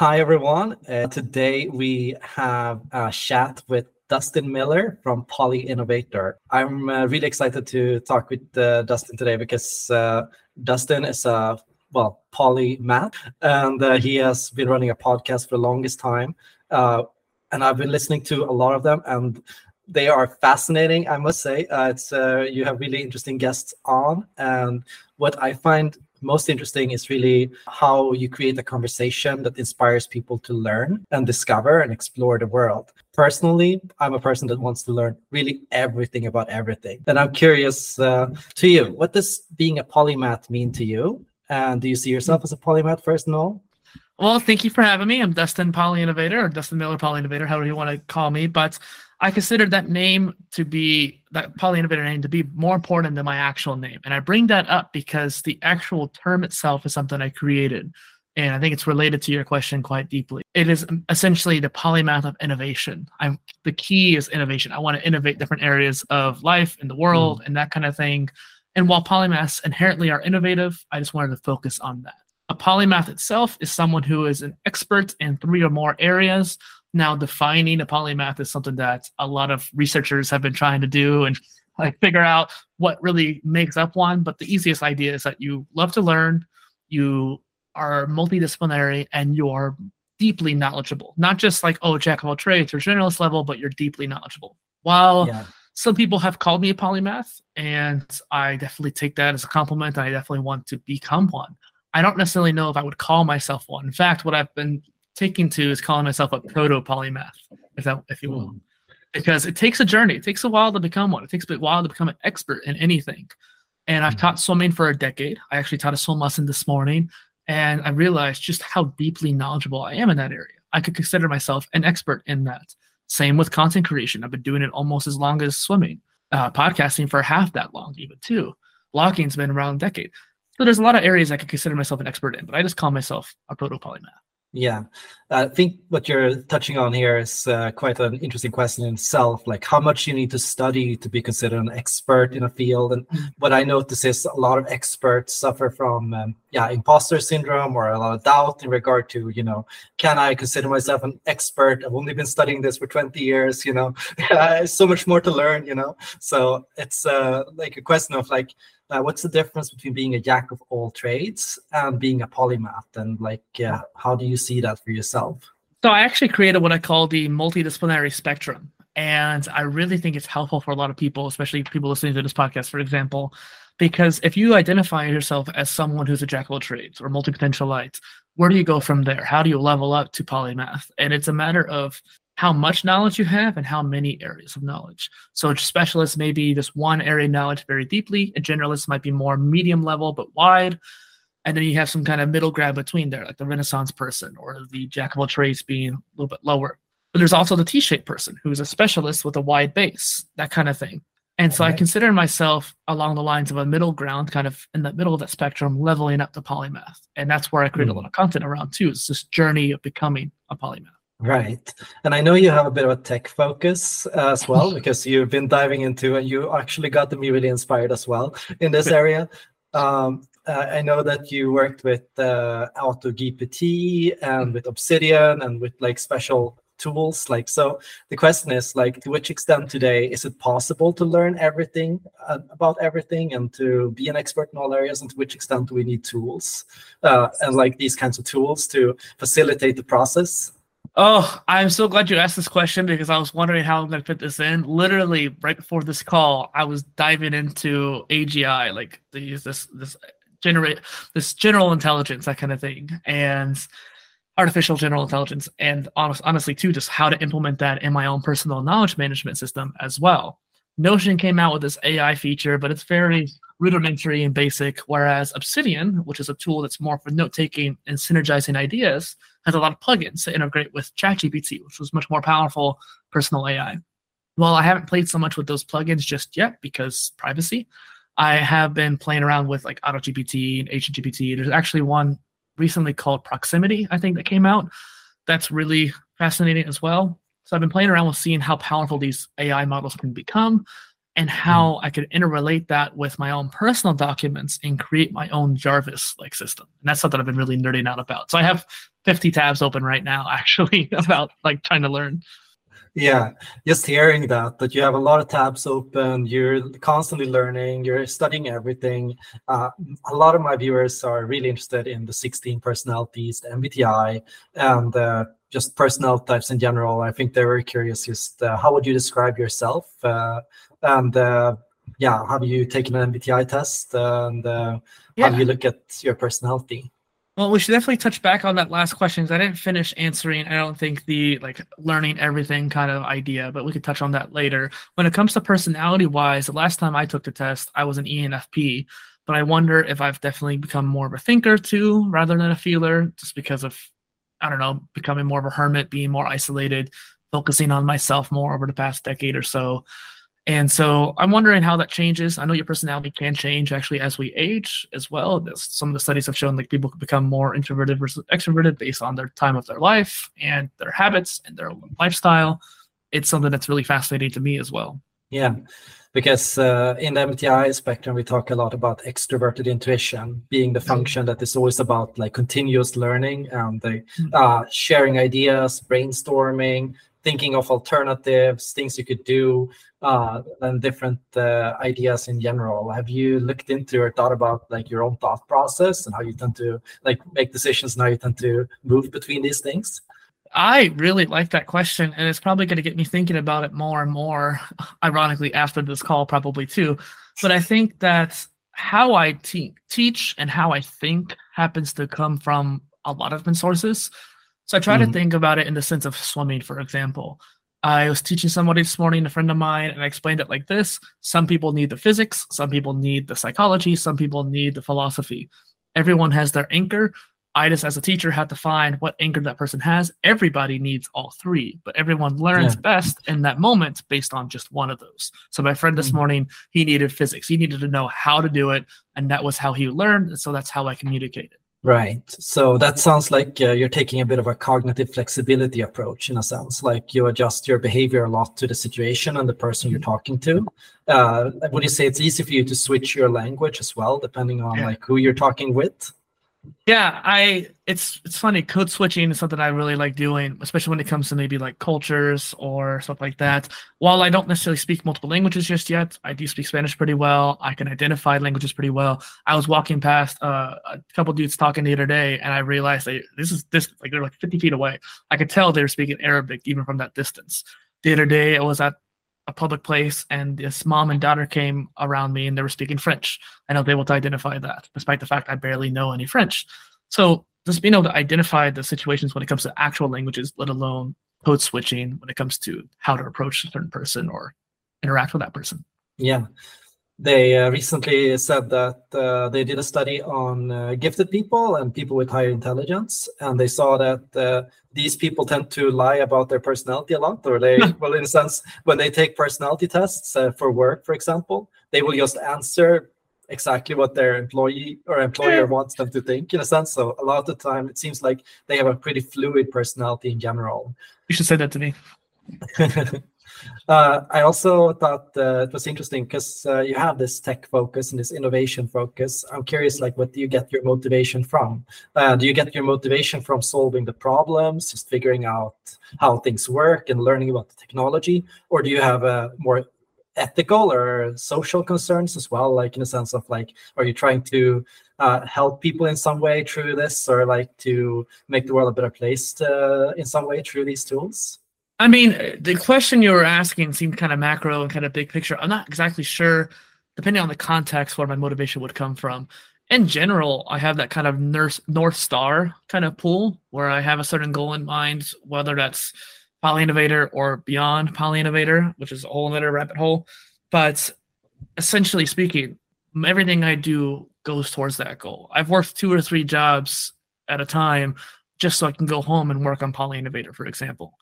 Hi, everyone. Uh, today we have a chat with Dustin Miller from Poly Innovator. I'm uh, really excited to talk with uh, Dustin today because uh, Dustin is a well polymath, and uh, he has been running a podcast for the longest time. Uh, and I've been listening to a lot of them, and they are fascinating. I must say, it's you have really interesting guests on, and what I find most interesting is really how you create a conversation that inspires people to learn and discover and explore the world. Personally, I'm a person that wants to learn really everything about everything. And I'm curious uh, to you, what does being a polymath mean to you? And do you see yourself as a polymath first and all? Well, thank you for having me. I'm Dustin Poly Innovator or Dustin Miller Poly Innovator, however you want to call me. But I consider that name to be that poly innovator name to be more important than my actual name. And I bring that up because the actual term itself is something I created. And I think it's related to your question quite deeply. It is essentially the polymath of innovation. I'm the key is innovation. I want to innovate different areas of life in the world mm. and that kind of thing. And while polymaths inherently are innovative, I just wanted to focus on that. A polymath itself is someone who is an expert in three or more areas now defining a polymath is something that a lot of researchers have been trying to do and like figure out what really makes up one. But the easiest idea is that you love to learn you are multidisciplinary and you're deeply knowledgeable. Not just like oh jack of all trades or generalist level but you're deeply knowledgeable. While yeah. some people have called me a polymath and i definitely take that as a compliment and i definitely want to become one. I don't necessarily know if i would call myself one. In fact what i've been taking to is calling myself a proto polymath, if that if you will. Hmm. Because it takes a journey. It takes a while to become one. It takes a while to become an expert in anything. And I've mm taught swimming for a decade. I actually taught a swim lesson this morning, and I realized just how deeply knowledgeable I am in that area. I could consider myself an expert in that. Same with content creation. I've been doing it almost as long as swimming. Uh, podcasting for half that long, even too. Blogging's been around a decade. So there's a lot of areas I could consider myself an expert in, but I just call myself a proto polymath. Yeah, I think what you're touching on here is uh, quite an interesting question in itself. Like how much you need to study to be considered an expert in a field. And mm. what I notice is a lot of experts suffer from, um, yeah, imposter syndrome or a lot of doubt in regard to, you know, can I consider myself an expert? I've only been studying this for 20 years. You know, so much more to learn. You know, so it's uh, like a question of like uh, what's the difference between being a jack of all trades and being a polymath? And like uh, how do you see that for yourself? So i actually created what i call the multidisciplinary spectrum. And i really think it's helpful for a lot of people especially people listening to this podcast for example because if you identify yourself as someone who's a jack of all trades or multipotentialite where do you go from there? How do you level up to polymath? And it's a matter of how much knowledge you have and how many areas of knowledge. So a specialist may be just one area of knowledge very deeply. A generalist might be more medium level but wide. And then you have some kind of middle ground between there, like the Renaissance person or the jack of all trades being a little bit lower. But there's also the T-shaped person who's a specialist with a wide base, that kind of thing. And so I consider myself along the lines of a middle ground, kind of in the middle of that spectrum, leveling up to polymath. And that's where I create mm. a hmm. lot of content around too. It's this journey of becoming a polymath. Right. And I know you have a bit of a tech focus as well, because you've been diving into and you actually got me really inspired as well in this area. Um, uh, I know that you worked with uh, AutoGPT and with Obsidian and with like special tools. Like, so the question is like, to which extent today is it possible to learn everything uh, about everything and to be an expert in all areas? And to which extent do we need tools uh, and like these kinds of tools to facilitate the process? Oh, I'm so glad you asked this question because I was wondering how I'm going to fit this in. Literally, right before this call, I was diving into AGI, like these this this generate this general intelligence, that kind of thing, and artificial general intelligence, and honest, honestly, too, just how to implement that in my own personal knowledge management system as well. Notion came out with this AI feature, but it's very rudimentary and basic, whereas Obsidian, which is a tool that's more for note taking and synergizing ideas, has a lot of plugins to integrate with ChatGPT, which was much more powerful personal AI. Well, I haven't played so much with those plugins just yet because privacy. I have been playing around with like AutoGPT and AgentGPT. There's actually one recently called Proximity, I think, that came out. That's really fascinating as well. So I've been playing around with seeing how powerful these AI models can become and how mm. I could interrelate that with my own personal documents and create my own Jarvis like system. And that's something I've been really nerding out about. So I have 50 tabs open right now, actually, about like trying to learn. Yeah, just hearing that, that you have a lot of tabs open, you're constantly learning, you're studying everything. Uh, a lot of my viewers are really interested in the 16 personalities, the MBTI, and uh, just personal types in general. I think they're very curious. Just uh, how would you describe yourself? Uh, and uh, yeah, have you taken an MBTI test? And uh, yeah. how do you look at your personality? Well, we should definitely touch back on that last question because I didn't finish answering. I don't think the like learning everything kind of idea, but we could touch on that later. When it comes to personality wise, the last time I took the test, I was an ENFP, but I wonder if I've definitely become more of a thinker too, rather than a feeler, just because of I don't know, becoming more of a hermit, being more isolated, focusing on myself more over the past decade or so. And so I'm wondering how that changes. I know your personality can change actually as we age as well. Some of the studies have shown like people can become more introverted versus extroverted based on their time of their life and their habits and their lifestyle. It's something that's really fascinating to me as well. Yeah, because uh, in the MBTI spectrum, we talk a lot about extroverted intuition being the function that is always about like continuous learning and the, mm. uh, sharing ideas, brainstorming, thinking of alternatives, things you could do, uh, and different uh, ideas in general. Have you looked into or thought about like your own thought process and how you tend to like make decisions and how you tend to move between these things? I really like that question, and it's probably going to get me thinking about it more and more. Ironically, after this call, probably too. But I think that how I te- teach and how I think happens to come from a lot of different sources. So I try mm-hmm. to think about it in the sense of swimming, for example. I was teaching somebody this morning, a friend of mine, and I explained it like this Some people need the physics, some people need the psychology, some people need the philosophy. Everyone has their anchor. I just, as a teacher, have to find what anchor that person has. Everybody needs all three, but everyone learns yeah. best in that moment based on just one of those. So, my friend this mm-hmm. morning, he needed physics. He needed to know how to do it, and that was how he learned. So, that's how I communicated. Right. So that sounds like uh, you're taking a bit of a cognitive flexibility approach in a sense, like you adjust your behavior a lot to the situation and the person you're talking to. Uh, would you say it's easy for you to switch your language as well, depending on yeah. like who you're talking with? Yeah, I it's it's funny. Code switching is something I really like doing, especially when it comes to maybe like cultures or stuff like that. While I don't necessarily speak multiple languages just yet, I do speak Spanish pretty well. I can identify languages pretty well. I was walking past uh, a couple dudes talking the other day, and I realized they this is this like they're like 50 feet away. I could tell they were speaking Arabic even from that distance. The other day, I was at a public place and this mom and daughter came around me and they were speaking French. I was able to identify that, despite the fact I barely know any French. So just being able to identify the situations when it comes to actual languages, let alone code switching when it comes to how to approach a certain person or interact with that person. Yeah they uh, recently said that uh, they did a study on uh, gifted people and people with higher intelligence, and they saw that uh, these people tend to lie about their personality a lot, or they, well, in a sense, when they take personality tests uh, for work, for example, they will just answer exactly what their employee or employer wants them to think, in a sense. So a lot of the time, it seems like they have a pretty fluid personality in general. You should say that to me. Uh, I also thought uh, it was interesting because uh, you have this tech focus and this innovation focus. I'm curious, like, what do you get your motivation from? Uh, do you get your motivation from solving the problems, just figuring out how things work and learning about the technology, or do you have a more ethical or social concerns as well? Like, in a sense of like, are you trying to uh, help people in some way through this, or like to make the world a better place to, uh, in some way through these tools? I mean, the question you were asking seemed kind of macro and kind of big picture. I'm not exactly sure, depending on the context, where my motivation would come from. In general, I have that kind of nurse, North Star kind of pool where I have a certain goal in mind, whether that's Poly Innovator or beyond Poly Innovator, which is a whole other rabbit hole. But essentially speaking, everything I do goes towards that goal. I've worked two or three jobs at a time just so I can go home and work on Poly Innovator, for example.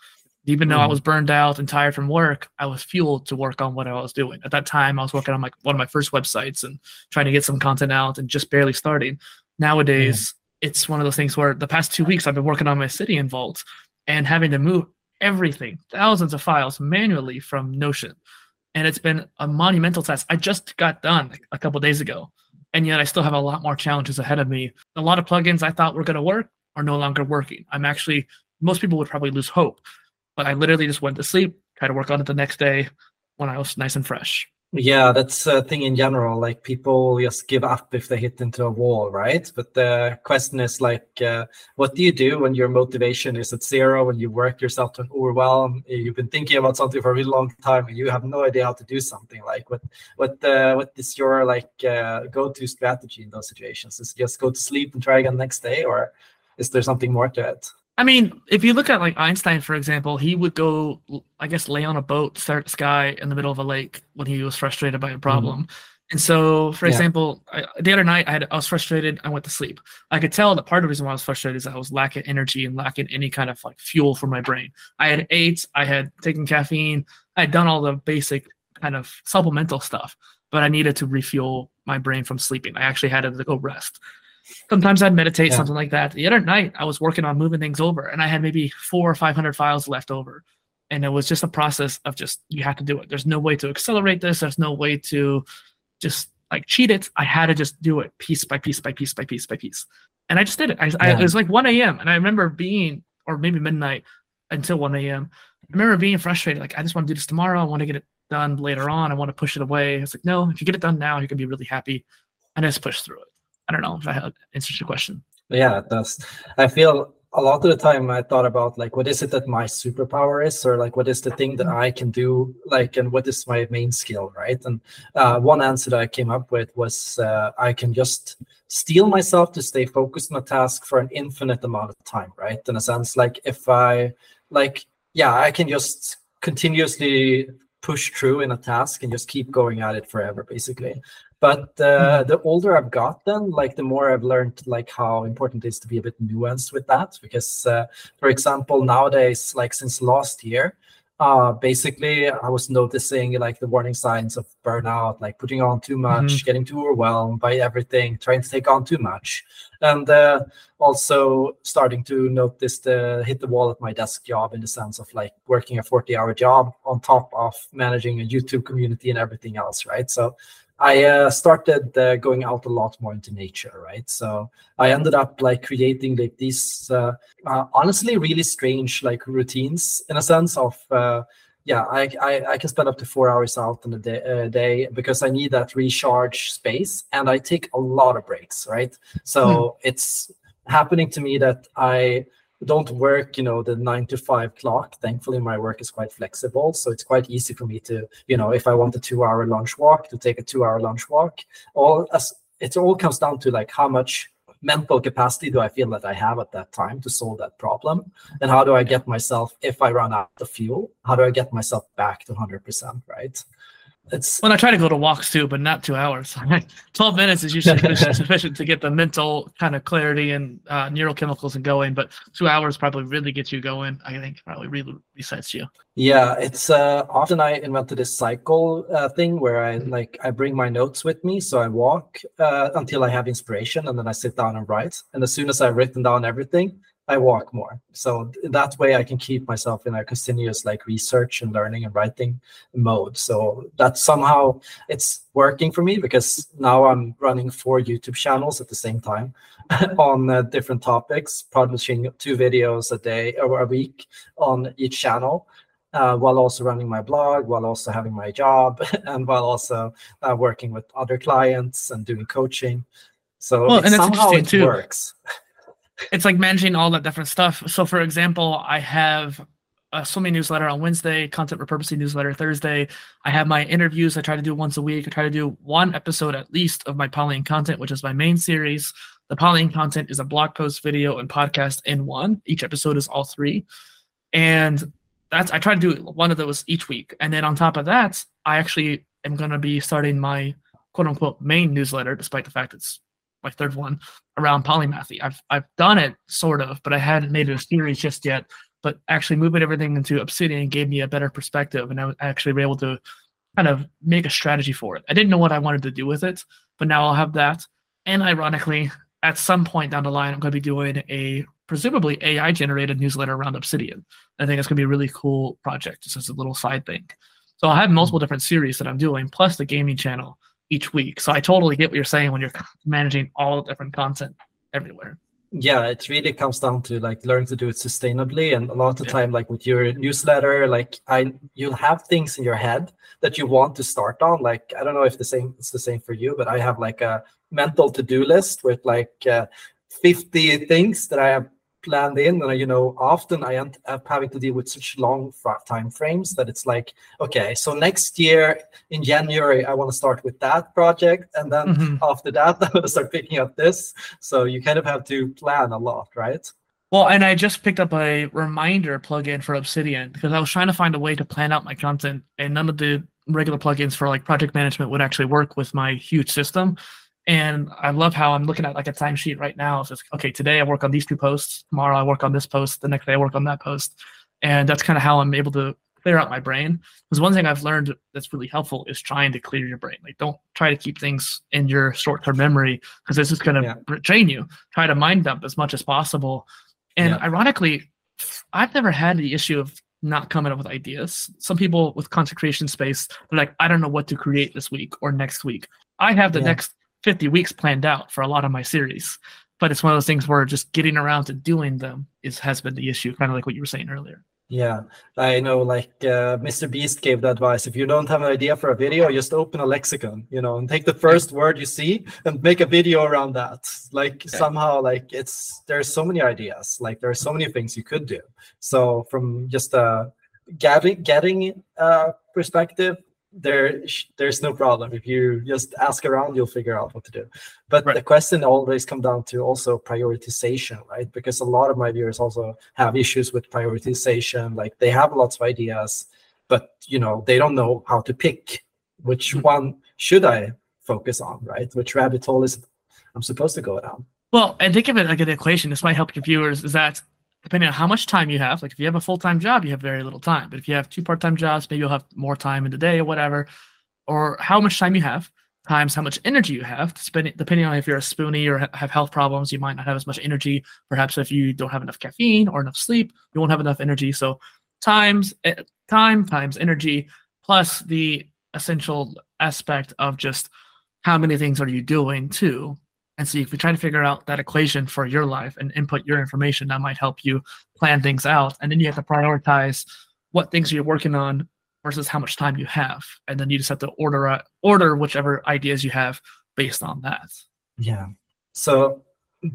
Even though mm. I mm-hmm. was burned out and tired from work, I was fueled to work on what I was doing. At that time, I was working on my one of my first websites and trying to get some content out and just barely starting. Nowadays, mm. it's one of those things where the past two weeks I've been working on my Obsidian Vault and having to move everything, thousands of files manually from Notion. And it's been a monumental task. I just got done a couple days ago, and yet I still have a lot more challenges ahead of me. A lot of plugins I thought were going to work are no longer working. I'm actually most people would probably lose hope, but I literally just went to sleep, try to work on it the next day when I was nice and fresh. Yeah, that's a thing in general. Like people just give up if they hit into a wall, right? But the question is like, uh, what do you do when your motivation is at zero, when you work yourself to an overwhelm? You've been thinking about something for a really long time, and you have no idea how to do something. Like, what, what, uh, what is your like uh, go-to strategy in those situations? Is just go to sleep and try again next day, or is there something more to it? I mean, if you look at like Einstein, for example, he would go, I guess, lay on a boat, stare at the sky in the middle of a lake when he was frustrated by a problem. Mm-hmm. And so, for yeah. example, I, the other night I had I was frustrated. I went to sleep. I could tell that part of the reason why I was frustrated is that I was lacking energy and lacking any kind of like fuel for my brain. I had ate, I had taken caffeine, I had done all the basic kind of supplemental stuff, but I needed to refuel my brain from sleeping. I actually had to go rest sometimes I'd meditate, yeah. something like that. The other night, I was working on moving things over, and I had maybe four or five hundred files left over, and it was just a process of just you have to do it. There's no way to accelerate this. There's no way to just like cheat it. I had to just do it piece by piece by piece by piece by piece, and I just did it. I, yeah. I it was like 1 a.m. and I remember being, or maybe midnight until 1 a.m. I remember being frustrated. Like I just want to do this tomorrow. I want to get it done later on. I want to push it away. It's like no, if you get it done now, you can be really happy, and I just push through it. I don't know if I answered your question. Yeah, it does. I feel a lot of the time I thought about like what is it that my superpower is, or like what is the thing that I can do, like and what is my main skill, right? And uh, one answer that I came up with was uh, I can just steel myself to stay focused on a task for an infinite amount of time, right? In a sense, like if I like, yeah, I can just continuously push through in a task and just keep going at it forever, basically. But uh, the older I've gotten, like the more I've learned like how important it is to be a bit nuanced with that. Because, uh, for example, nowadays, like since last year, uh, basically I was noticing like the warning signs of burnout, like putting on too much, mm-hmm. getting too overwhelmed by everything, trying to take on too much, and uh, also starting to notice the hit the wall at my desk job in the sense of like working a 40 hour job on top of managing a YouTube community and everything else, right? So I uh, started uh, going out a lot more into nature, right? So I ended up like creating like these uh, uh honestly really strange like routines in a sense of uh, yeah, I, I, I can spend up to four hours out in a day, uh, day because I need that recharge space, and I take a lot of breaks, right? So mm. it's happening to me that I don't work you know the nine to five clock. Thankfully my work is quite flexible so it's quite easy for me to you know if i want a two hour lunch walk to take a two hour lunch walk. All as it all comes down to like how much mental capacity do i feel that i have at that time to solve that problem? And how do i get myself if i run out of fuel how do i get myself back to 100% right it's when I try to go to walks too, but not two hours. Twelve minutes is usually sufficient to get the mental kind of clarity and uh, neurochemicals and going. But two hours probably really gets you going. I think probably really resets you. Yeah, it's uh, often I invented this cycle uh, thing where I like I bring my notes with me, so I walk uh, until I have inspiration, and then I sit down and write. And as soon as I've written down everything, I walk more. So that way I can keep myself in a continuous like research and learning and writing mode. So that somehow it's working for me because now I'm running four YouTube channels at the same time on uh, different topics, publishing two videos a day or a week on each channel. Uh, while also running my blog, while also having my job, and while also uh, working with other clients and doing coaching. So well, and somehow it too. works. it's like managing all that different stuff. So, for example, I have a swimming newsletter on Wednesday, content repurposing newsletter Thursday. I have my interviews. I try to do once a week. I try to do one episode at least of my Polyene content, which is my main series. The Polyene content is a blog post, video, and podcast in one. Each episode is all three. And that's I try to do one of those each week. And then on top of that, I actually am going to be starting my quote unquote main newsletter, despite the fact it's my third one around polymathy. I've I've done it sort of, but I hadn't made it a series just yet. But actually moving everything into Obsidian gave me a better perspective, and I was actually able to kind of make a strategy for it. I didn't know what I wanted to do with it, but now I'll have that. And ironically, at some point down the line, I'm going to be doing a presumably AI generated newsletter around Obsidian. I think it's going to be a really cool project, just as a little side thing. So I'll have multiple different series that I'm doing, plus the gaming channel each week. So I totally get what you're saying when you're managing all the different content everywhere. yeah it really comes down to like learn to do it sustainably and a lot of the yeah. time like with your newsletter like i you'll have things in your head that you want to start on like i don't know if the same it's the same for you but i have like a mental to-do list with like uh, 50 things that i have planned in and you know often i end up having to deal with such long time frames that it's like okay so next year in january i want to start with that project and then mm-hmm. after that i'm going to start picking up this. So you kind of have to plan a lot right? Well and i just picked up a reminder plugin for obsidian because i was trying to find a way to plan out my content and none of the regular plugins for like project management would actually work with my huge system and I love how I'm looking at like a timesheet right now. It's okay, today I work on these two posts, tomorrow I work on this post, the next day I work on that post. And that's kind of how I'm able to clear out my brain. Because one thing I've learned that's really helpful is trying to clear your brain. Like don't try to keep things in your short-term memory because this is going to yeah. drain you. Try to mind dump as much as possible. And yeah. ironically, I've never had the issue of not coming up with ideas. Some people with content creation space, they're like, I don't know what to create this week or next week. I have the yeah. next 50 weeks planned out for a lot of my series. But it's one of those things where just getting around to doing them is has been the issue, kind of like what you were saying earlier. Yeah, I know. Like uh, Mr. Beast gave the advice: if you don't have an idea for a video, just open a lexicon, you know, and take the first word you see and make a video around that. Like okay. somehow, like it's there's so many ideas. Like there's so many things you could do. So from just a getting getting uh, perspective, there there's no problem. If you just ask around you'll figure out what to do. But right. the question always come down to also prioritization right? Because a lot of my viewers also have issues with prioritization like they have lots of ideas but you know they don't know how to pick which mm-hmm. one should i focus on right? Which rabbit hole is i'm supposed to go down. Well and think of it like an equation. This might help your viewers is that depending on how much time you have. Like if you have a full time job, you have very little time. But if you have two part time jobs, maybe you'll have more time in the day or whatever. Or how much time you have times how much energy you have. Depending on if you're a spoonie or have health problems, you might not have as much energy. Perhaps if you don't have enough caffeine or enough sleep, you won't have enough energy. So times eh, time times energy plus the essential aspect of just how many things are you doing too and see if we try to figure out that equation for your life and input your information that might help you plan things out. And then you have to prioritize what things you're working on versus how much time you have. And then you just have to order order whichever ideas you have based on that. Yeah. So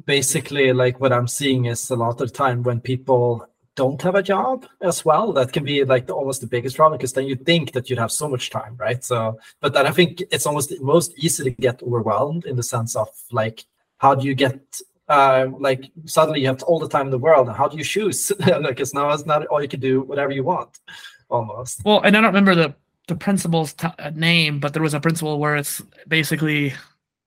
basically like what i'm seeing is a lot of time when people don't have a job as well that can be like the, almost the biggest problem because then you think that you'd have so much time right? So but then i think it's almost most easy to get overwhelmed in the sense of like how do you get uh, like suddenly you have all the time in the world how do you choose? Because now it's not all you can do whatever you want almost. Well and i don't remember the the principal's t- uh, name but there was a principle where it's basically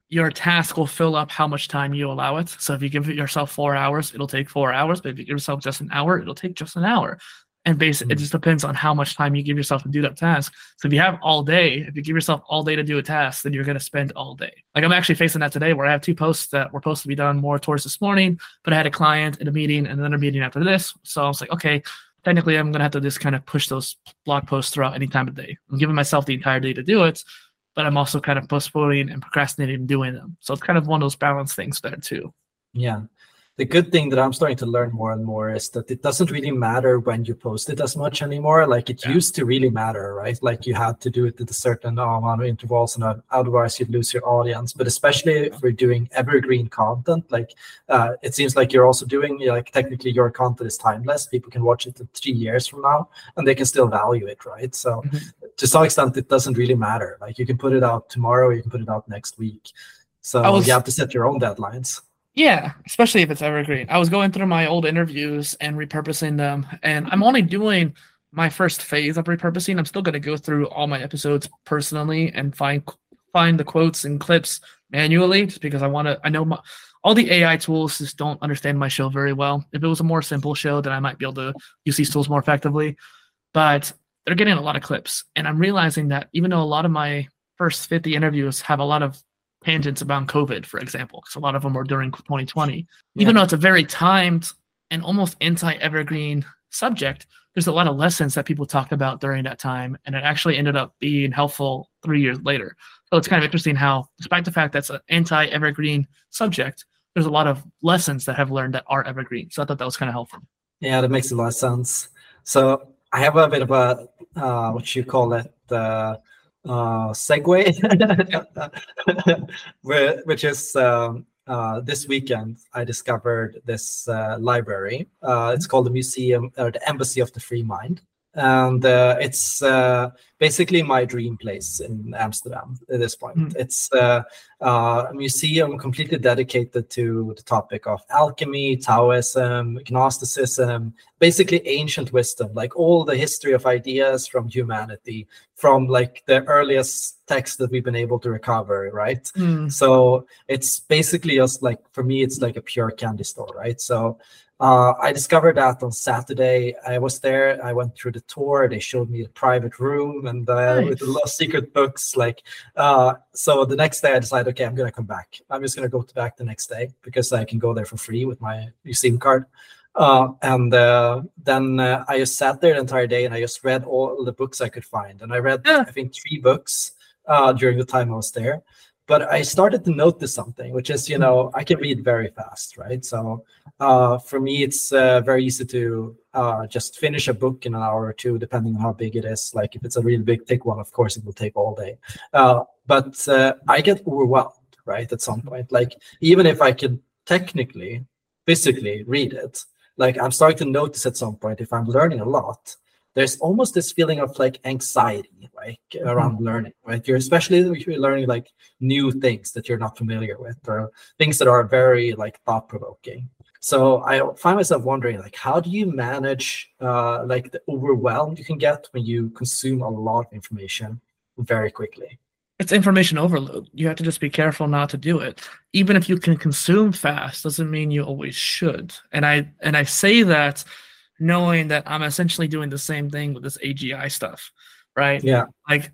your task will fill up how much time you allow it. So if you give yourself four hours, it'll take four hours. But if you give yourself just an hour, it'll take just an hour. And basically, mm-hmm. it just depends on how much time you give yourself to do that task. So if you have all day, if you give yourself all day to do a task, then you're going to spend all day. Like I'm actually facing that today, where I have two posts that were supposed to be done more towards this morning, but I had a client in a meeting and another meeting after this. So I was like, okay, technically, I'm going to have to just kind of push those blog posts throughout any time of day. I'm giving myself the entire day to do it but I'm also kind of postponing and procrastinating doing them. So it's kind of one of those balance things there too. Yeah the good thing that I'm starting to learn more and more is that it doesn't really matter when you post it as much anymore. Like it yeah. used to really matter, right? Like you had to do it at a certain amount of intervals, and otherwise you'd lose your audience. But especially if we're doing evergreen content, like uh, it seems like you're also doing like technically your content is timeless. People can watch it three years from now, and they can still value it, right? So mm-hmm. to some extent, it doesn't really matter. Like you can put it out tomorrow, you can put it out next week. So was, you have to set your own deadlines. Yeah, especially if it's evergreen. I was going through my old interviews and repurposing them, and I'm only doing my first phase of repurposing. I'm still going to go through all my episodes personally and find find the quotes and clips manually, just because I want to. I know my, all the AI tools just don't understand my show very well. If it was a more simple show, then I might be able to use these tools more effectively. But they're getting a lot of clips, and I'm realizing that even though a lot of my first 50 interviews have a lot of tangents about COVID, for example, because a lot of them were during 2020. Yeah. Even though it's a very timed and almost anti-evergreen subject, there's a lot of lessons that people talked about during that time, and it actually ended up being helpful three years later. So it's kind of interesting how, despite the fact that's an anti-evergreen subject, there's a lot of lessons that I've learned that are evergreen. So I thought that was kind of helpful. Yeah, that makes a lot of sense. So I have a bit of a uh, what you call it uh, uh, segue, which is um, uh, this weekend I discovered this uh, library. Uh, it's called the Museum or the Embassy of the Free Mind, and uh, it's uh, basically my dream place in Amsterdam at this point. Mm. It's uh, uh, a museum completely dedicated to the topic of alchemy, Taoism, Gnosticism, basically ancient wisdom, like all the history of ideas from humanity, from like the earliest texts that we've been able to recover, right? Mm. So it's basically just like for me, it's like a pure candy store, right? So uh, I discovered that on Saturday. I was there. I went through the tour. They showed me a private room and uh, nice. with a lot of secret books. Like, uh, so the next day I decided, okay, I'm gonna come back. I'm just gonna go back the next day because I can go there for free with my museum card. Uh, and uh, then uh, I just sat there the entire day and I just read all the books I could find. And I read, yeah. I think, three books during the time I was there but I started to notice something, which is, you know, I can read very fast, right? So uh, for me, it's uh, very easy to uh, just finish a book in an hour or two, depending on how big it is. Like if it's a really big, thick one, of course, it will take all day. Uh, but uh, I get overwhelmed, right? At some point, like even if I can technically, physically read it, like I'm starting to notice at some point if I'm learning a lot, there's almost this feeling of like anxiety like mm-hmm. around learning right you're especially if you're learning like new things that you're not familiar with or things that are very like thought provoking so i find myself wondering like how do you manage uh like the overwhelm you can get when you consume a lot of information very quickly? It's information overload. You have to just be careful not to do it. Even if you can consume fast doesn't mean you always should. And i and i say that knowing that I'm essentially doing the same thing with this AGI stuff, right? Yeah. Like,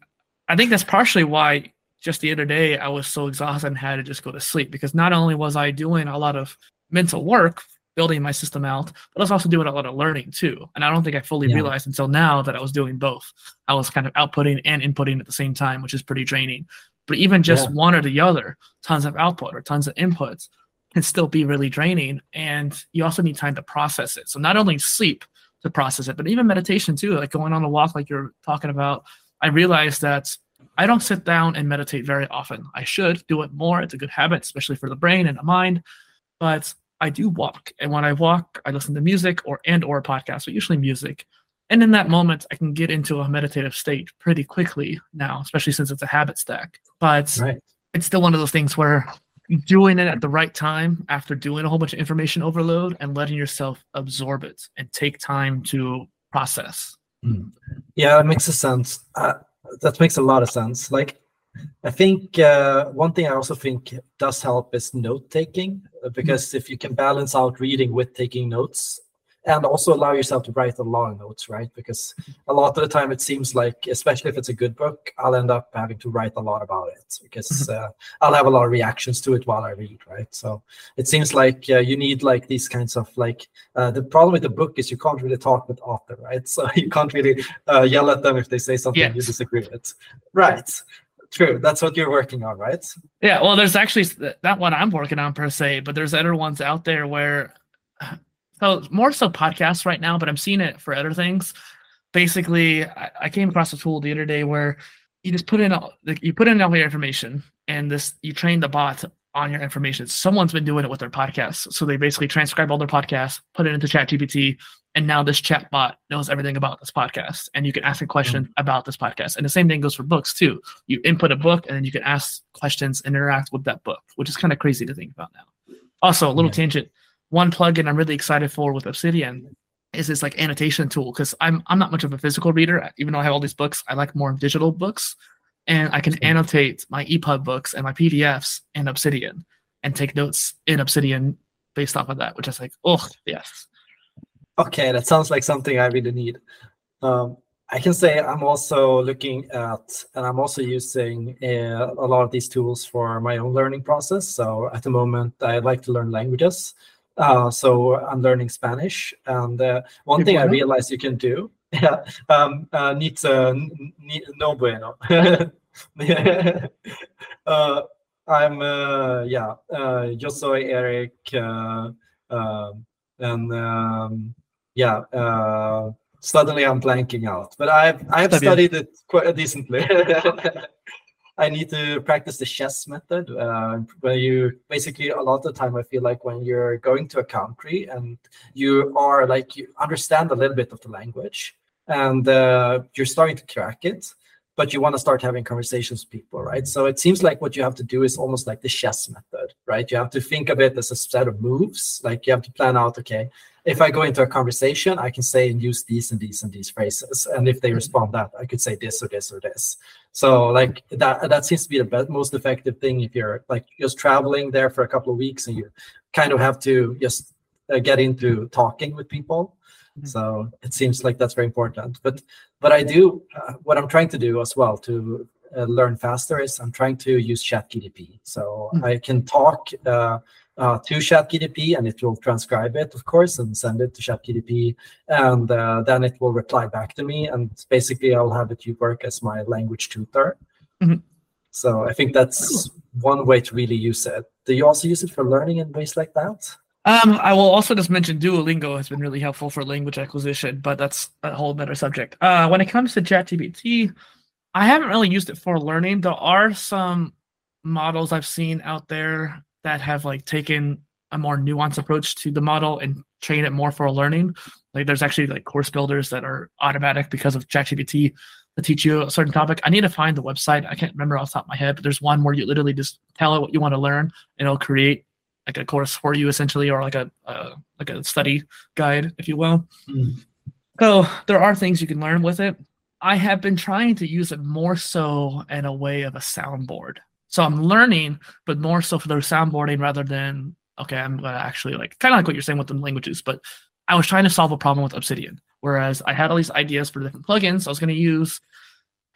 I think that's partially why just the other day I was so exhausted and had to just go to sleep because not only was I doing a lot of mental work building my system out, but I was also doing a lot of learning too. And I don't think I fully yeah. realized until now that I was doing both. I was kind of outputting and inputting at the same time, which is pretty draining. But even just yeah. one or the other, tons of output or tons of inputs, can still be really draining. And you also need time to process it. So not only sleep to process it, but even meditation too, like going on a walk, like you're talking about. I realized that I don't sit down and meditate very often. I should do it more. It's a good habit, especially for the brain and the mind. But I do walk, and when I walk, I listen to music or and or a podcast, but usually music. And in that moment, I can get into a meditative state pretty quickly now, especially since it's a habit stack. But right. it's still one of those things where doing it at the right time after doing a whole bunch of information overload and letting yourself absorb it and take time to process. Mm. Yeah, that makes a sense. Uh, that makes a lot of sense. Like, I think uh, one thing I also think does help is note taking because mm. if you can balance out reading with taking notes, and also allow yourself to write a lot of notes, right? Because a lot of the time it seems like, especially if it's a good book, I'll end up having to write a lot about it because mm-hmm. uh, I'll have a lot of reactions to it while I read, right? So it seems like uh, you need like these kinds of like uh, the problem with the book is you can't really talk with author, right? So you can't really uh, yell at them if they say something you disagree with, right? True. That's what you're working on, right? Yeah. Well, there's actually that one I'm working on per se, but there's other ones out there where so more so podcasts right now, but I'm seeing it for other things. Basically, I, I came across a tool the other day where you just put in all, you put in all your information, and this you train the bot on your information. Someone's been doing it with their podcasts, so they basically transcribe all their podcasts, put it into ChatGPT, and now this chat bot knows everything about this podcast, and you can ask a question mm-hmm. about this podcast. And the same thing goes for books too. You input a book, and then you can ask questions and interact with that book, which is kind of crazy to think about now. Also, a little yeah. tangent one plugin I'm really excited for with Obsidian is this like annotation tool because I'm I'm not much of a physical reader, even though I have all these books. I like more digital books, and I can annotate my EPUB books and my PDFs in Obsidian and take notes in Obsidian based off of that, which is like, oh yes. Okay, that sounds like something I really need. Um, I can say I'm also looking at, and I'm also using uh, a lot of these tools for my own learning process. So at the moment, I like to learn languages. Uh, so I'm learning Spanish, and uh, one thing I realized you can do, yeah, um, uh, needs uh, no bueno. uh, I'm uh, yeah, uh, Josoi, Eric, uh, uh, and um, yeah. Uh, suddenly, I'm blanking out, but I've I've studied it quite decently. I need to practice the chess method, uh, where you basically a lot of the time I feel like when you're going to a country and you are like you understand a little bit of the language and uh, you're starting to crack it, but you want to start having conversations with people, right? So it seems like what you have to do is almost like the chess method, right? You have to think of it as a set of moves. Like you have to plan out, okay, if I go into a conversation, I can say and use these and these and these phrases. And if they mm-hmm. respond that, I could say this or this or this. So like that that seems to be the best, most effective thing if you're like just traveling there for a couple of weeks and you kind of have to just uh, get into talking with people. Mm-hmm. So it seems like that's very important. But but I do uh, what I'm trying to do as well to uh, learn faster is I'm trying to use ChatGPT. So mm-hmm. I can talk uh, uh, to ChatGPT and it will transcribe it, of course, and send it to ChatGPT, and uh, then it will reply back to me. And basically, I'll have it work as my language tutor. Mm-hmm. So I think that's one way to really use it. Do you also use it for learning in ways like that? Um, I will also just mention Duolingo has been really helpful for language acquisition, but that's a whole better subject. Uh, when it comes to ChatGPT, I haven't really used it for learning. There are some models I've seen out there that have like taken a more nuanced approach to the model and train it more for learning. Like there's actually like course builders that are automatic because of ChatGPT to teach you a certain topic. I need to find the website. I can't remember off the top of my head, but there's one where you literally just tell it what you want to learn and it'll create like a course for you essentially or like a uh, like a study guide, if you will. Mm. So there are things you can learn with it. I have been trying to use it more so in a way of a soundboard. So I'm learning, but more so for the soundboarding rather than okay, I'm gonna actually like kind of like what you're saying with the languages, but I was trying to solve a problem with Obsidian. Whereas I had all these ideas for different plugins. I was gonna use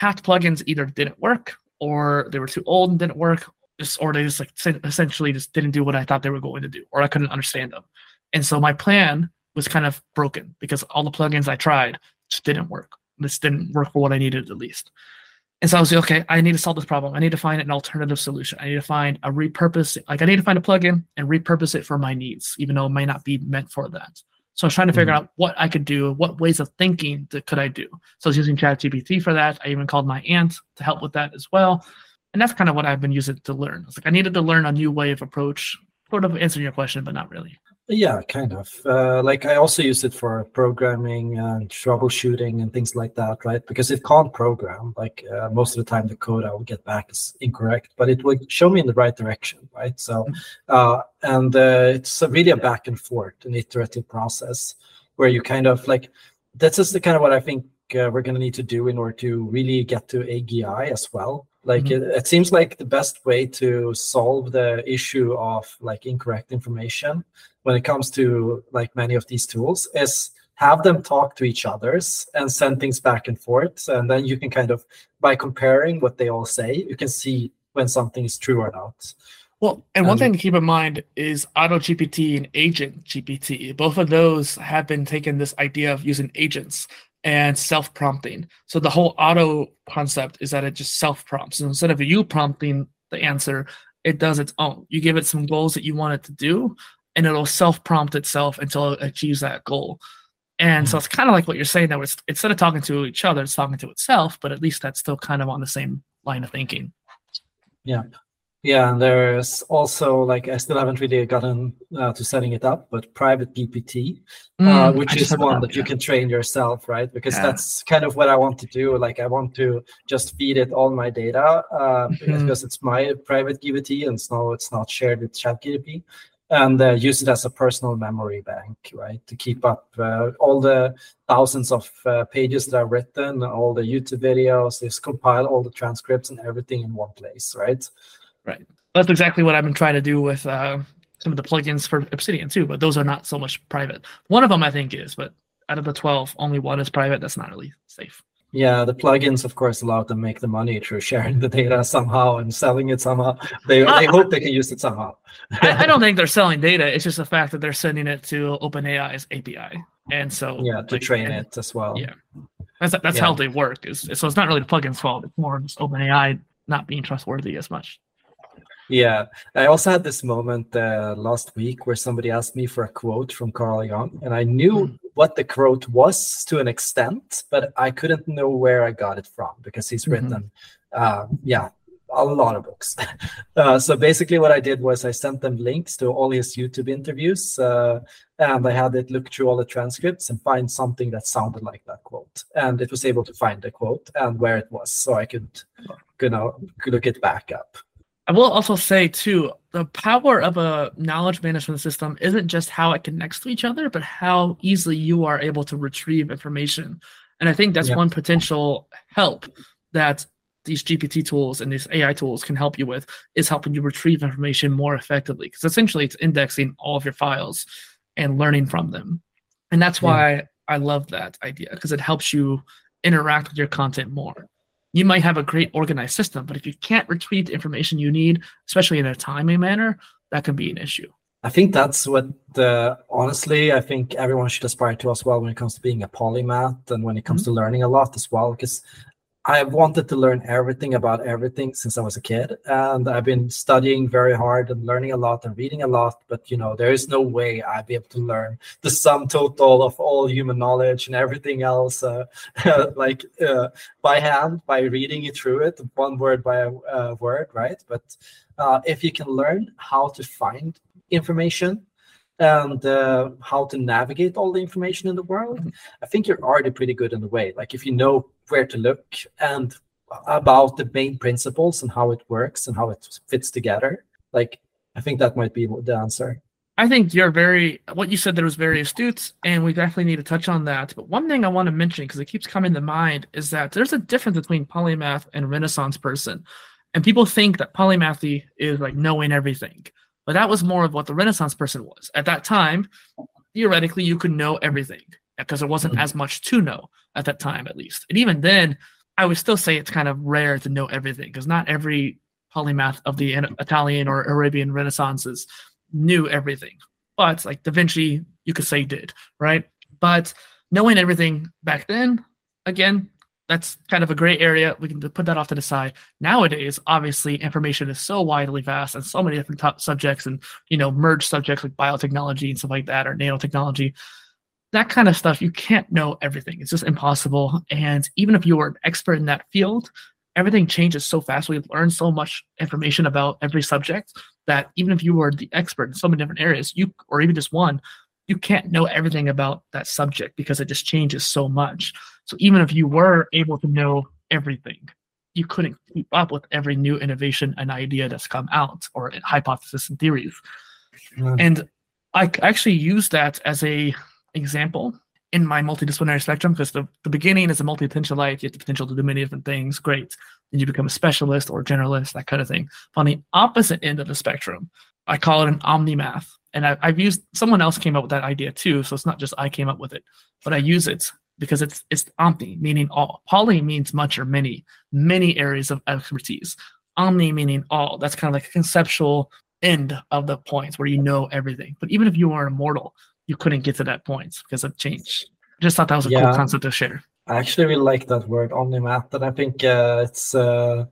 half plugins either didn't work or they were too old and didn't work, just or they just like essentially just didn't do what I thought they were going to do, or I couldn't understand them. And so my plan was kind of broken because all the plugins I tried just didn't work. This didn't work for what I needed at least. And so I was like, okay, I need to solve this problem. I need to find an alternative solution. I need to find a repurpose, like I need to find a plugin and repurpose it for my needs, even though it might not be meant for that. So I was trying to figure mm-hmm. out what I could do, what ways of thinking that could I do. So I was using ChatGPT for that. I even called my aunt to help with that as well. And that's kind of what I've been using to learn. I was like, I needed to learn a new way of approach, sort of answering your question, but not really. Yeah, kind of. Uh, like I also use it for programming and troubleshooting and things like that, right? Because it can't program. Like uh, most of the time, the code I will get back is incorrect, but it will show me in the right direction, right? So, mm-hmm. uh, and uh, it's a really a back and forth, an iterative process where you kind of like that's just the kind of what I think uh, we're going to need to do in order to really get to AGI as well like mm-hmm. it, it, seems like the best way to solve the issue of like incorrect information when it comes to like many of these tools is have them talk to each others and send things back and forth. And then you can kind of by comparing what they all say you can see when something is true or not. Well and one um, thing to keep in mind is auto gpt and agent gpt both of those have been taking this idea of using agents and self prompting. So the whole auto concept is that it just self prompts. So instead of you prompting the answer, it does its own. You give it some goals that you want it to do, and it'll self prompt itself until it achieves that goal. And mm-hmm. so it's kind of like what you're saying that it's, instead of talking to each other, it's talking to itself, but at least that's still kind of on the same line of thinking. Yeah. Yeah, and there's also like I still haven't really gotten uh, to setting it up, but private GPT, uh, mm, uh, which is one that, that you can train yourself, right? Because yeah. that's kind of what I want to do. Like I want to just feed it all my data uh, mm-hmm. because it's my private GPT and so it's not shared with ChatGPT, and uh, use it as a personal memory bank, right? To keep up uh, all the thousands of pages that I've written, all the YouTube videos, just compile all the transcripts and everything in one place, right? Right. That's exactly what I've been trying to do with uh, some of the plugins for Obsidian too, but those are not so much private. One of them I think is, but out of the 12, only one is private. That's not really safe. Yeah, the plugins, of course, allow them to make the money through sharing the data somehow and selling it somehow. They, uh, they hope they can use it somehow. I, I, don't think they're selling data. It's just the fact that they're sending it to OpenAI's API, and so yeah, to like, train and, it as well. Yeah, that's that's yeah. how they work. Is so it's not really the plugin's fault. It's more just OpenAI not being trustworthy as much. Yeah, I also had this moment uh, last week where somebody asked me for a quote from Carl Jung, and I knew mm. what the quote was to an extent, but I couldn't know where I got it from because he's mm-hmm. written, uh, yeah, a lot of books. uh, so basically, what I did was I sent them links to all his YouTube interviews, uh, and I had it look through all the transcripts and find something that sounded like that quote, and it was able to find the quote and where it was, so I could, you know, look it back up. I will also say too, the power of a knowledge management system isn't just how it connects to each other, but how easily you are able to retrieve information. And I think that's one potential help that these GPT tools and these AI tools can help you with is helping you retrieve information more effectively. Because essentially it's indexing all of your files and learning from them. And that's why yeah. I love that idea because it helps you interact with your content more you might have a great organized system, but if you can't retrieve the information you need, especially in a timely manner, that can be an issue. I think that's what, uh, honestly, I think everyone should aspire to as well when it comes to being a polymath and when it comes mm-hmm. to learning a lot as well. Because I've wanted to learn everything about everything since I was a kid, and I've been studying very hard and learning a lot and reading a lot. But you know, there is no way I'd be able to learn the sum total of all human knowledge and everything else, uh, like uh, by hand, by reading it through it, one word by a uh, word, right? But uh, if you can learn how to find information and uh, how to navigate all the information in the world, mm-hmm. I think you're already pretty good in the way. Like if you know where to look and about the main principles and how it works and how it fits together, like I think that might be the answer. I think you're very what you said there was very astute, and we definitely need to touch on that. But one thing I want to mention because it keeps coming to mind is that there's a difference between polymath and Renaissance person, and people think that polymathy is like knowing everything. But that was more of what the Renaissance person was. At that time, theoretically, you could know everything because there wasn't mm-hmm. as much to know at that time, at least. And even then, I would still say it's kind of rare to know everything because not every polymath of the Italian or Arabian Renaissances knew everything. But like Da Vinci, you could say did, right? But knowing everything back then, again, that's kind of a gray area. We can put that off to the side. Nowadays, obviously, information is so widely vast and so many different top subjects and you know merged subjects like biotechnology and stuff like that or nanotechnology. That kind of stuff, you can't know everything. It's just impossible. And even if you were an expert in that field, everything changes so fast. We learn so much information about every subject that even if you were the expert in so many different areas, you or even just one, you can't know everything about that subject because it just changes so much. So even if you were able to know everything, you couldn't keep up with every new innovation and idea that's come out or hypothesis and theories. Mm. And I actually use that as a example in my multidisciplinary spectrum because the, the beginning is a multi-potentialite, you have the potential to do many different things, great. Then you become a specialist or a generalist, that kind of thing. On the opposite end of the spectrum, I call it an omnimath and I, have used someone else came up with that idea too, so it's not just I came up with it, but I use it because it's it's omni meaning all. Poly means much or many, many areas of expertise. Omni meaning all. That's kind of like a conceptual end of the points where you know everything. But even if you were immortal, you couldn't get to that point because of change. I just thought that was a yeah. cool concept to share. I actually really like that word omnimath, and I think uh, it's uh,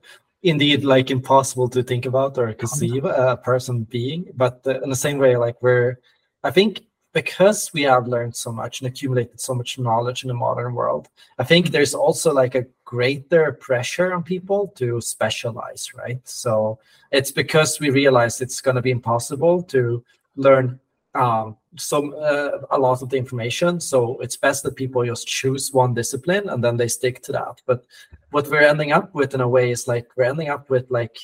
indeed like impossible to think about or conceive a person being but uh, in the same way like we're i think because we have learned so much and accumulated so much knowledge in the modern world i think there's also like a greater pressure on people to specialize right so it's because we realize it's going to be impossible to learn um, some uh, a lot of the information. So it's best that people just choose one discipline and then they stick to that. But what we're ending up with in a way is like we're ending up with like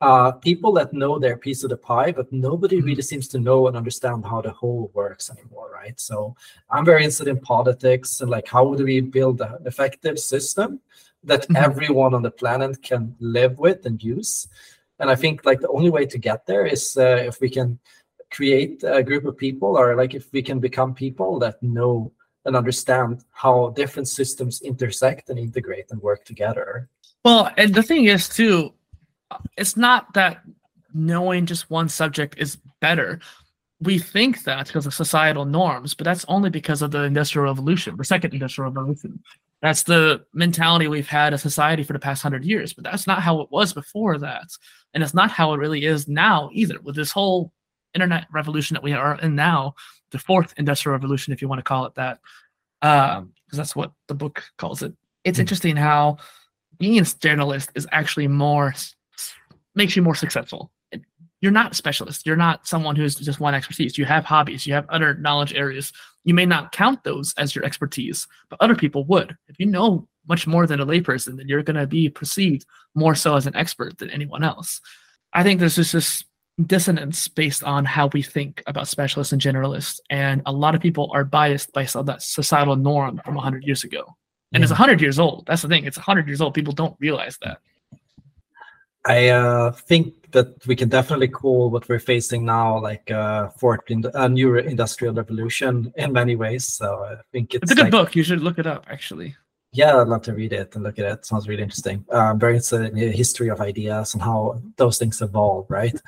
uh, people that know their piece of the pie, but nobody mm-hmm. really seems to know and understand how the whole works anymore, right? So I'm very interested in politics and like how do we build an effective system that mm-hmm. everyone on the planet can live with and use. And I think like the only way to get there is uh, if we can create a group of people or like if we can become people that know and understand how different systems intersect and integrate and work together. Well and the thing is too it's not that knowing just one subject is better. We think that because of societal norms but that's only because of the industrial revolution the second industrial revolution. That's the mentality we've had as society for the past hundred years, but that's not how it was before that. And it's not how it really is now either, with this whole internet revolution that we are in now, the fourth industrial revolution, if you want to call it that, because um, that's what the book calls it. It's mm-hmm. interesting how being a generalist is actually more makes you more successful. You're not a specialist. You're not someone who's just one expertise. You have hobbies. You have other knowledge areas. You may not count those as your expertise, but other people would. If you know much more than a layperson, then you're going to be perceived more so as an expert than anyone else. I think there's just this dissonance based on how we think about specialists and generalists. And a lot of people are biased by some that societal norm from 100 years ago. And yeah. it's 100 years old. That's the thing. It's 100 years old. People don't realize that. I uh, think that we can definitely call what we're facing now like a fourth, in, a new industrial revolution in many ways. So I think it's, it's a good like, book. You should look it up, actually. Yeah, I'd love to read it and look at it. Sounds really interesting. Um, very interested in the history of ideas and how those things evolve, right?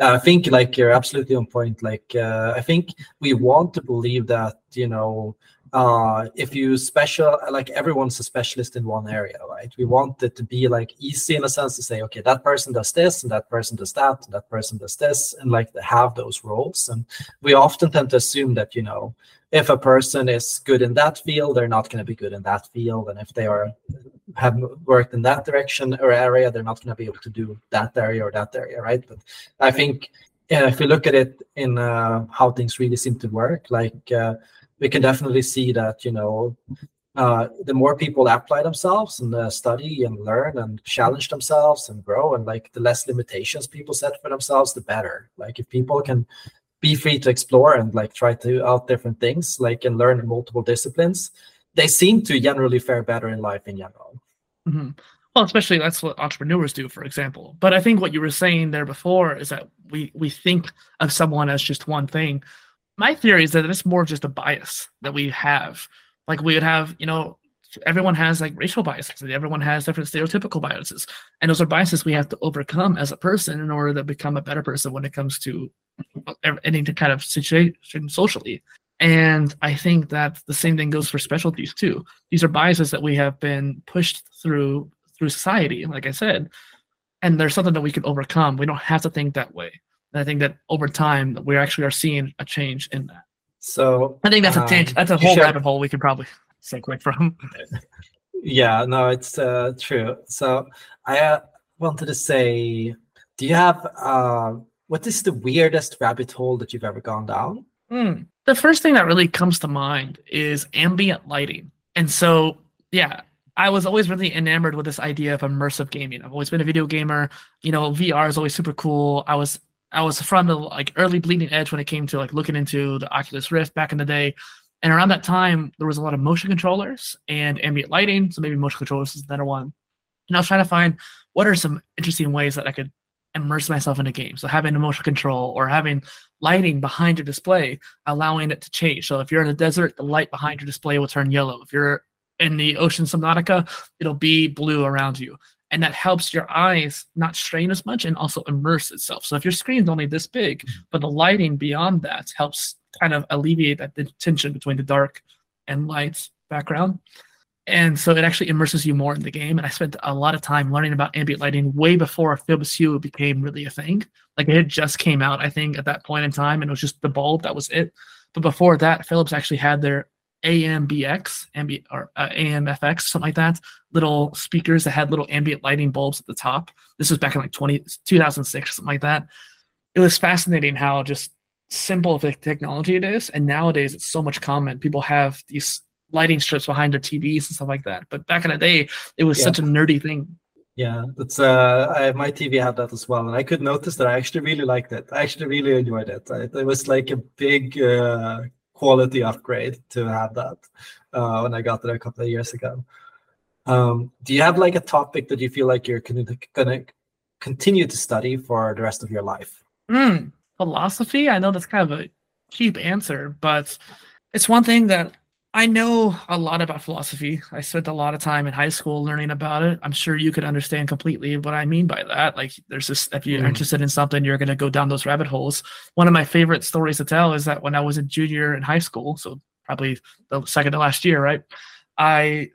Uh, I think like you're absolutely on point. Like uh, I think we want to believe that you know uh, if you special like everyone's a specialist in one area right? We want it to be like easy in a sense to say okay that person does this and that person does that and that person does this and like they have those roles. And we often tend to assume that you know if a person is good in that field they're not going to be good in that field. And if they are have worked in that direction or area they're not going to be able to do that area or that area right? But i think yeah, if you look at it in uh, how things really seem to work like uh, we can definitely see that you know uh, the more people apply themselves and uh, study and learn and challenge themselves and grow and like the less limitations people set for themselves the better. Like if people can be free to explore and like try to out different things like and learn multiple disciplines they seem to generally fare better in life in general. Mm-hmm. well especially that's what entrepreneurs do for example. But i think what you were saying there before is that we we think of someone as just one thing my theory is that it's more just a bias that we have. Like we would have, you know, everyone has like racial biases. Everyone has different stereotypical biases, and those are biases we have to overcome as a person in order to become a better person when it comes to any kind of situation socially. And I think that the same thing goes for specialties too. These are biases that we have been pushed through through society, like I said, and there's something that we can overcome. We don't have to think that way. And I think that over time we actually are seeing a change in that. So I think that's a tangent. That's a whole rabbit hole we could probably segue from. yeah, no, it's uh, true. So I uh, wanted to say, do you have uh, what is the weirdest rabbit hole that you've ever gone down? Mm. The first thing that really comes to mind is ambient lighting. And so, yeah, I was always really enamored with this idea of immersive gaming. I've always been a video gamer. You know, VR is always super cool. I was I was from the like early bleeding edge when it came to like looking into the Oculus Rift back in the day. And around that time, there was a lot of motion controllers and ambient lighting. So maybe motion controllers is another one. And I was trying to find what are some interesting ways that I could immerse myself in a game. So having motion control or having lighting behind your display, allowing it to change. So if you're in a desert, the light behind your display will turn yellow. If you're in the ocean Subnautica, it'll be blue around you and that helps your eyes not strain as much and also immerse itself. So if your screen's only this big, but the lighting beyond that helps kind of alleviate that tension between the dark and light background. And so it actually immerses you more in the game. And I spent a lot of time learning about ambient lighting way before Philips Hue became really a thing. Like it just came out, I think, at that point in time, and it was just the bulb that was it. But before that, Philips actually had their AMBX, ambi- or uh, AMFX, something like that, little speakers that had little ambient lighting bulbs at the top. This was back in like 20, 2006, something like that. It was fascinating how just simple the technology it is. And nowadays it's so much common. People have these lighting strips behind their TVs and stuff like that. But back in the day, it was yeah. such a nerdy thing. Yeah, that's uh, I, my TV had that as well, and I could notice that I actually really liked it. I actually really enjoyed it. I, it was like a big uh, quality upgrade to have that uh, when I got there a couple of years ago. Um, do you have like a topic that you feel like you're going to continue to study for the rest of your life? Mm, philosophy. I know that's kind of a cheap answer, but it's one thing that I know a lot about philosophy. I spent a lot of time in high school learning about it. I'm sure you could understand completely what I mean by that. Like, there's this, if you're mm. interested in something, you're going to go down those rabbit holes. One of my favorite stories to tell is that when I was a junior in high school, so probably the second to last year, right? I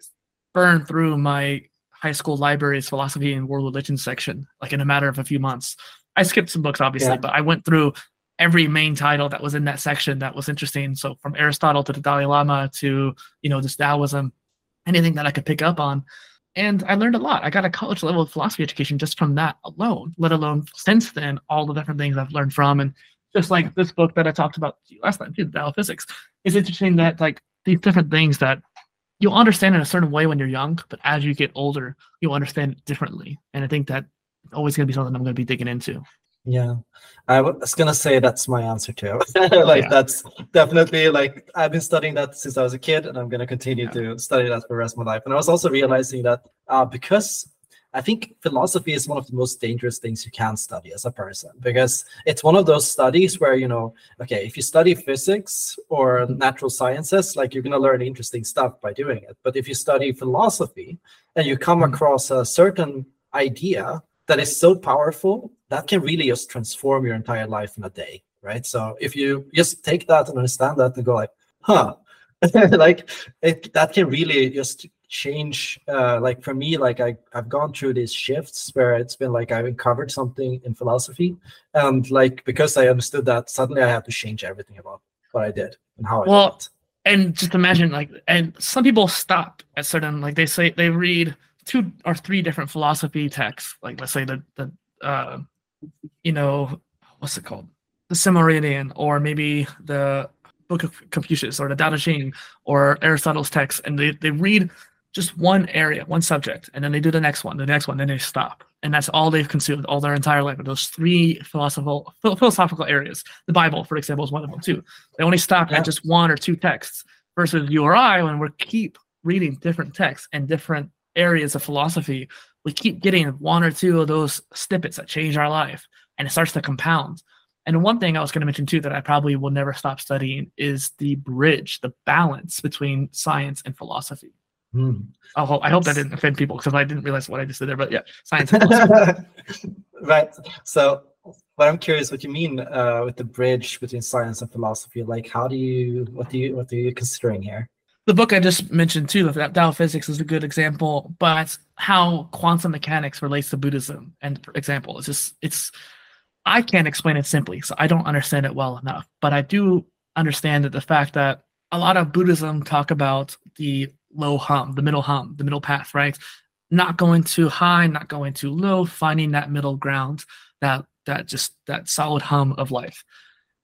burned through my high school library's philosophy and world religion section like in a matter of a few months. I skipped some books obviously, yeah. but I went through every main title that was in that section that was interesting. So from Aristotle to the Dalai Lama to you know this Taoism, anything that I could pick up on. And I learned a lot. I got a college level philosophy education just from that alone, let alone since then, all the different things I've learned from. And just like this book that I talked about last time, the Tao Physics, it's interesting that like these different things that you'll understand in a certain way when you're young, but as you get older, you'll understand it differently. And I think that always going to be something I'm going to be digging into. Yeah, I was gonna say that's my answer too. like yeah. that's definitely like I've been studying that since I was a kid, and I'm gonna continue yeah. to study that for the rest of my life. And I was also realizing that uh, because I think philosophy is one of the most dangerous things you can study as a person because it's one of those studies where you know, okay, if you study physics or natural sciences, like you're gonna learn interesting stuff by doing it. But if you study philosophy and you come mm-hmm. across a certain idea that is so powerful that can really just transform your entire life in a day right? So if you just take that and understand that and go like huh. Like it, that can really just change uh, like for me like I, i've gone through these shifts where it's been like i've uncovered something in philosophy and like because i understood that suddenly i had to change everything about what i did and how i well, did it. and just imagine like and some people stop at certain like they say they read two or three different philosophy texts, like let's say the the uh, you know what's it called, the Silmarillion, or maybe the Book of Confucius, or the Tao Te Ching, or Aristotle's text, and they they read just one area, one subject, and then they do the next one, the next one, then they stop, and that's all they've consumed all their entire life. Those three philosophical philosophical areas. The Bible, for example, is one of them too. They only stop yeah. at just one or two texts. Versus you or I, when we keep reading different texts and different areas of philosophy, we keep getting one or two of those snippets that change our life and it starts to compound. And one thing I was going to mention too that I probably will never stop studying is the bridge, the balance between science and philosophy. Hmm. I, hope, I hope that didn't offend people because I didn't realize what I just did there. But yeah, science. right. So, but I'm curious what you mean uh, with the bridge between science and philosophy. Like, how do you, what do you, what are you considering here? The book I just mentioned too, that Tao physics is a good example, but how quantum mechanics relates to Buddhism and example. It's just it's I can't explain it simply, so I don't understand it well enough. But I do understand that the fact that a lot of Buddhism talk about the low hum, the middle hum, the middle path, right? Not going too high, not going too low, finding that middle ground, that that just that solid hum of life.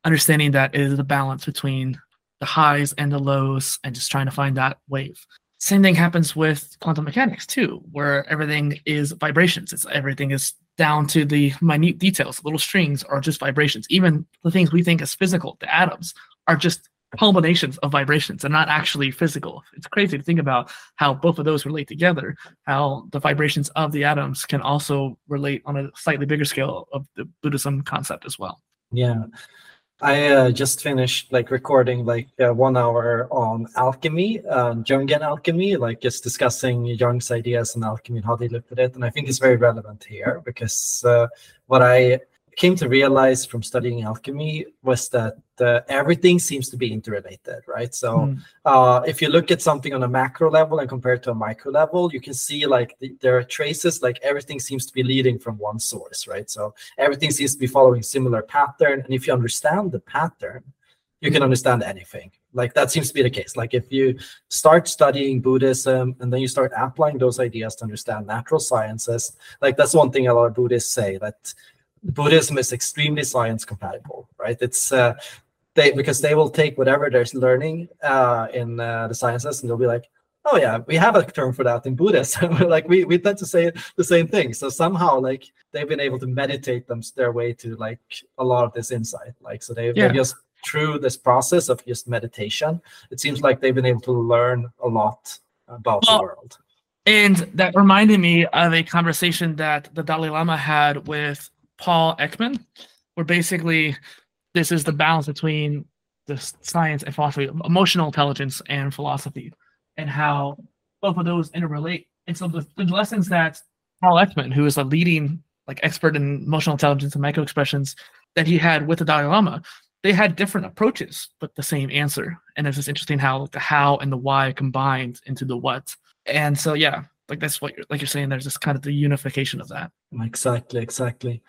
Understanding that it is the balance between the highs and the lows and just trying to find that wave. Same thing happens with quantum mechanics too, where everything is vibrations. It's everything is down to the minute details, little strings are just vibrations. Even the things we think as physical, the atoms, are just culminations of vibrations and not actually physical. It's crazy to think about how both of those relate together, how the vibrations of the atoms can also relate on a slightly bigger scale of the Buddhism concept as well. Yeah. I uh, just finished like recording like uh, one hour on alchemy, um, Jungian alchemy, like just discussing Jung's ideas on alchemy and how they looked at it. And I think it's very relevant here because uh, what I came to realize from studying alchemy was that uh, everything seems to be interrelated, right? So mm. uh, if you look at something on a macro level and compare it to a micro level, you can see like the, there are traces, like everything seems to be leading from one source, right? So everything seems to be following similar pattern. And if you understand the pattern, you can understand anything. Like that seems to be the case. Like if you start studying Buddhism and then you start applying those ideas to understand natural sciences, like that's one thing a lot of Buddhists say that Buddhism is extremely science compatible, right? It's uh, they because they will take whatever they're learning uh, in uh, the sciences and they'll be like, oh yeah, we have a term for that in Buddhism. like we we tend to say the same thing. So somehow like they've been able to meditate them their way to like a lot of this insight. Like so they yeah. they just through this process of just meditation, it seems like they've been able to learn a lot about well, the world. And that reminded me of a conversation that the Dalai Lama had with Paul Ekman, where basically this is the balance between the science and philosophy, emotional intelligence and philosophy, and how both of those interrelate. And so the, the lessons that Paul Ekman, who is a leading like expert in emotional intelligence and micro expressions, that he had with the Dalai Lama, they had different approaches, but the same answer. And it's just interesting how the how and the why combined into the what. And so, yeah, like that's what you're like you're saying. There's this kind of the unification of that. Exactly, exactly.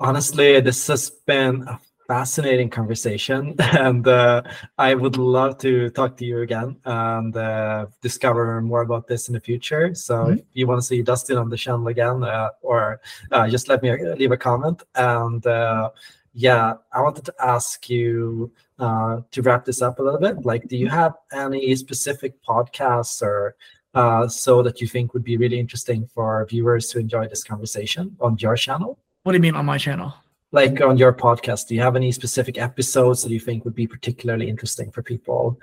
Honestly, this has been a fascinating conversation, and uh, I would love to talk to you again and uh, discover more about this in the future. So, mm-hmm. if you want to see Dustin on the channel again, uh, or uh, just let me leave a comment and uh, yeah, I wanted to ask you uh, to wrap this up a little bit. Like, do you have any specific podcasts or uh, so that you think would be really interesting for viewers to enjoy this conversation on your channel? What do you mean on my channel? Like on your podcast, do you have any specific episodes that you think would be particularly interesting for people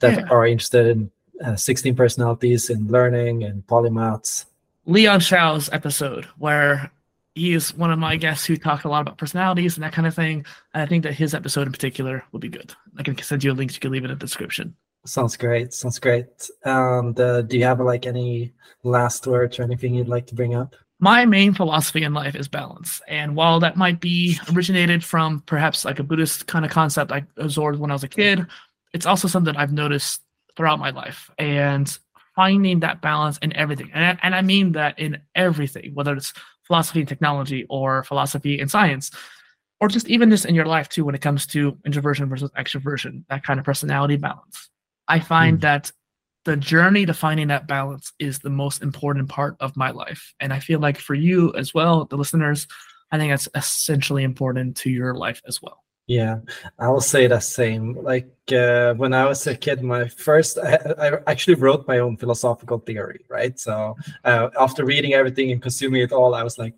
that yeah. are interested in uh, 16 personalities in learning and polymaths? Leon Xiao's episode where he's one of my guests who talk a lot about personalities and that kind of thing. And I think that his episode in particular will be good. I can send you a link. You can leave it in the description. Sounds great. Sounds great. And uh, do you have like any last words or anything you'd like to bring up? My main philosophy in life is balance. And while that might be originated from perhaps like a Buddhist kind of concept I absorbed when I was a kid, it's also something I've noticed throughout my life. And finding that balance in everything. And I, and I mean that in everything, whether it's philosophy and technology or philosophy and science or just even just in your life too when it comes to introversion versus extroversion that kind of personality balance i find mm. that the journey to finding that balance is the most important part of my life and i feel like for you as well the listeners i think that's essentially important to your life as well yeah, I will say the same. Like uh, when I was a kid, my first, I, I, actually wrote my own philosophical theory, right? So uh, after reading everything and consuming it all, I was like,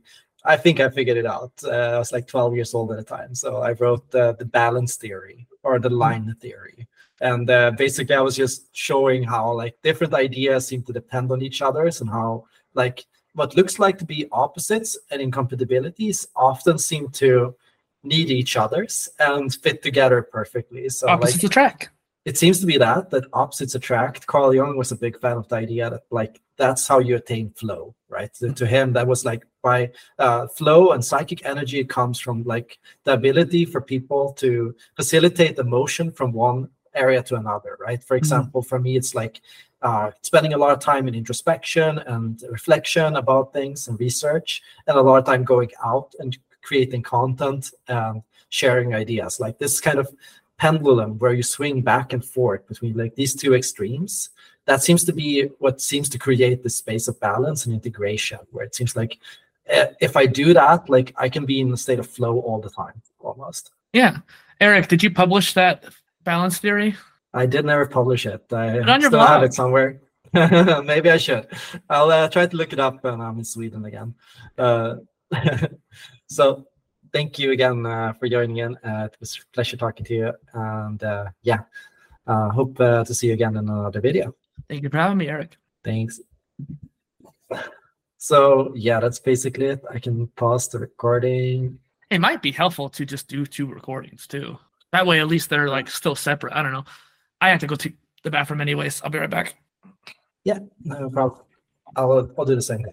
I think I figured it out. Uh, I was like 12 years old at the time. So I wrote the balance theory or the line theory. And uh, basically, I was just showing how like different ideas seem to depend on each other's and how like what looks like to be opposites and incompatibilities often seem to need each other's and fit together perfectly. So opposites like, attract. It seems to be that that opposites attract. Carl Jung was a big fan of the idea that like that's how you attain flow, right? Mm-hmm. To him, that was like by uh, flow and psychic energy comes from like the ability for people to facilitate the motion from one area to another, right? For example, mm-hmm. for me, it's like uh, spending a lot of time in introspection and reflection about things and research, and a lot of time going out and creating content and sharing ideas like this kind of pendulum where you swing back and forth between like these two extremes that seems to be what seems to create the space of balance and integration where it seems like eh, if i do that like i can be in a state of flow all the time almost yeah eric did you publish that balance theory i did never publish it i still blog. have it somewhere maybe i should i'll uh, try to look it up when i'm in sweden again uh, so thank you again uh, for joining in. Uh, it was a pleasure talking to you. And uh, yeah, uh, hope uh, to see you again in another video. Thank you for having me, Eric. Thanks. So yeah, that's basically it. I can pause the recording. It might be helpful to just do two recordings too. That way, at least they're like still separate. I don't know. I have to go to the bathroom anyways. I'll be right back. Yeah, no problem. I'll uh, I'll do the same.